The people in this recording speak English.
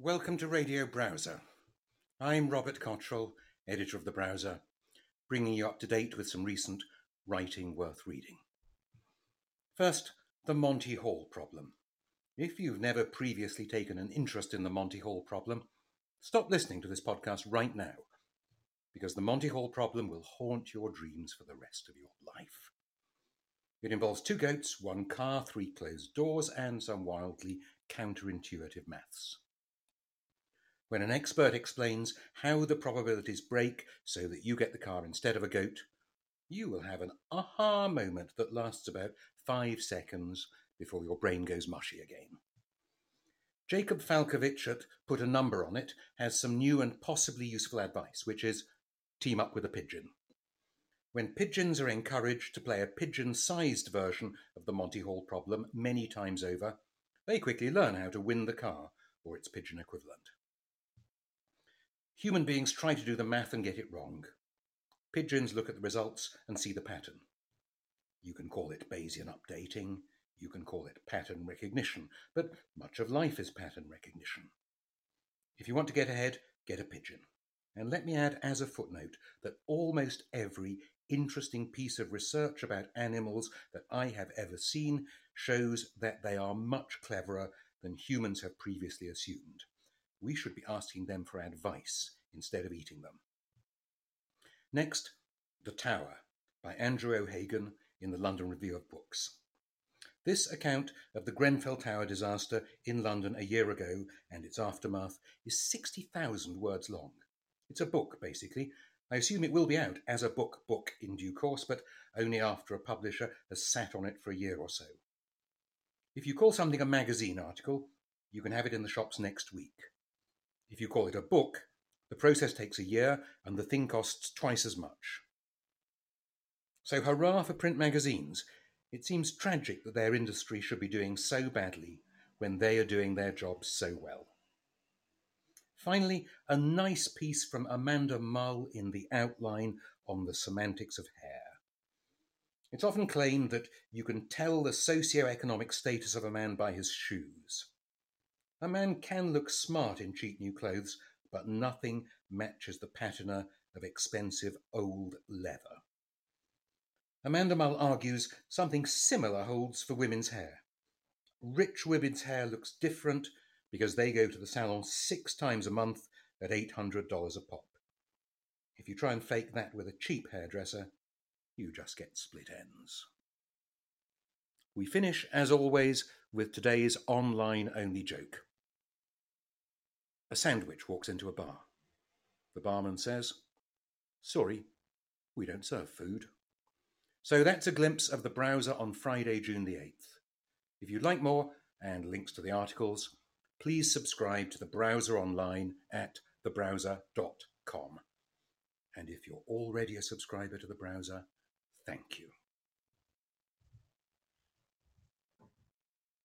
Welcome to Radio Browser. I'm Robert Cottrell, editor of The Browser, bringing you up to date with some recent writing worth reading. First, the Monty Hall problem. If you've never previously taken an interest in the Monty Hall problem, stop listening to this podcast right now, because the Monty Hall problem will haunt your dreams for the rest of your life. It involves two goats, one car, three closed doors, and some wildly counterintuitive maths. When an expert explains how the probabilities break so that you get the car instead of a goat, you will have an aha moment that lasts about five seconds before your brain goes mushy again. Jacob Falkovich at Put a Number on It has some new and possibly useful advice, which is team up with a pigeon. When pigeons are encouraged to play a pigeon sized version of the Monty Hall problem many times over, they quickly learn how to win the car or its pigeon equivalent. Human beings try to do the math and get it wrong. Pigeons look at the results and see the pattern. You can call it Bayesian updating, you can call it pattern recognition, but much of life is pattern recognition. If you want to get ahead, get a pigeon. And let me add as a footnote that almost every interesting piece of research about animals that I have ever seen shows that they are much cleverer than humans have previously assumed we should be asking them for advice instead of eating them. Next, The Tower by Andrew O'Hagan in the London Review of Books. This account of the Grenfell Tower disaster in London a year ago and its aftermath is 60,000 words long. It's a book, basically. I assume it will be out as a book book in due course, but only after a publisher has sat on it for a year or so. If you call something a magazine article, you can have it in the shops next week. If you call it a book, the process takes a year and the thing costs twice as much. So, hurrah for print magazines. It seems tragic that their industry should be doing so badly when they are doing their jobs so well. Finally, a nice piece from Amanda Mull in the outline on the semantics of hair. It's often claimed that you can tell the socio-economic status of a man by his shoes. A man can look smart in cheap new clothes, but nothing matches the patina of expensive old leather. Amanda Mull argues something similar holds for women's hair. Rich women's hair looks different because they go to the salon six times a month at $800 a pop. If you try and fake that with a cheap hairdresser, you just get split ends. We finish, as always, with today's online only joke. A sandwich walks into a bar. The barman says, Sorry, we don't serve food. So that's a glimpse of the browser on Friday, June the 8th. If you'd like more and links to the articles, please subscribe to the browser online at thebrowser.com. And if you're already a subscriber to the browser, thank you.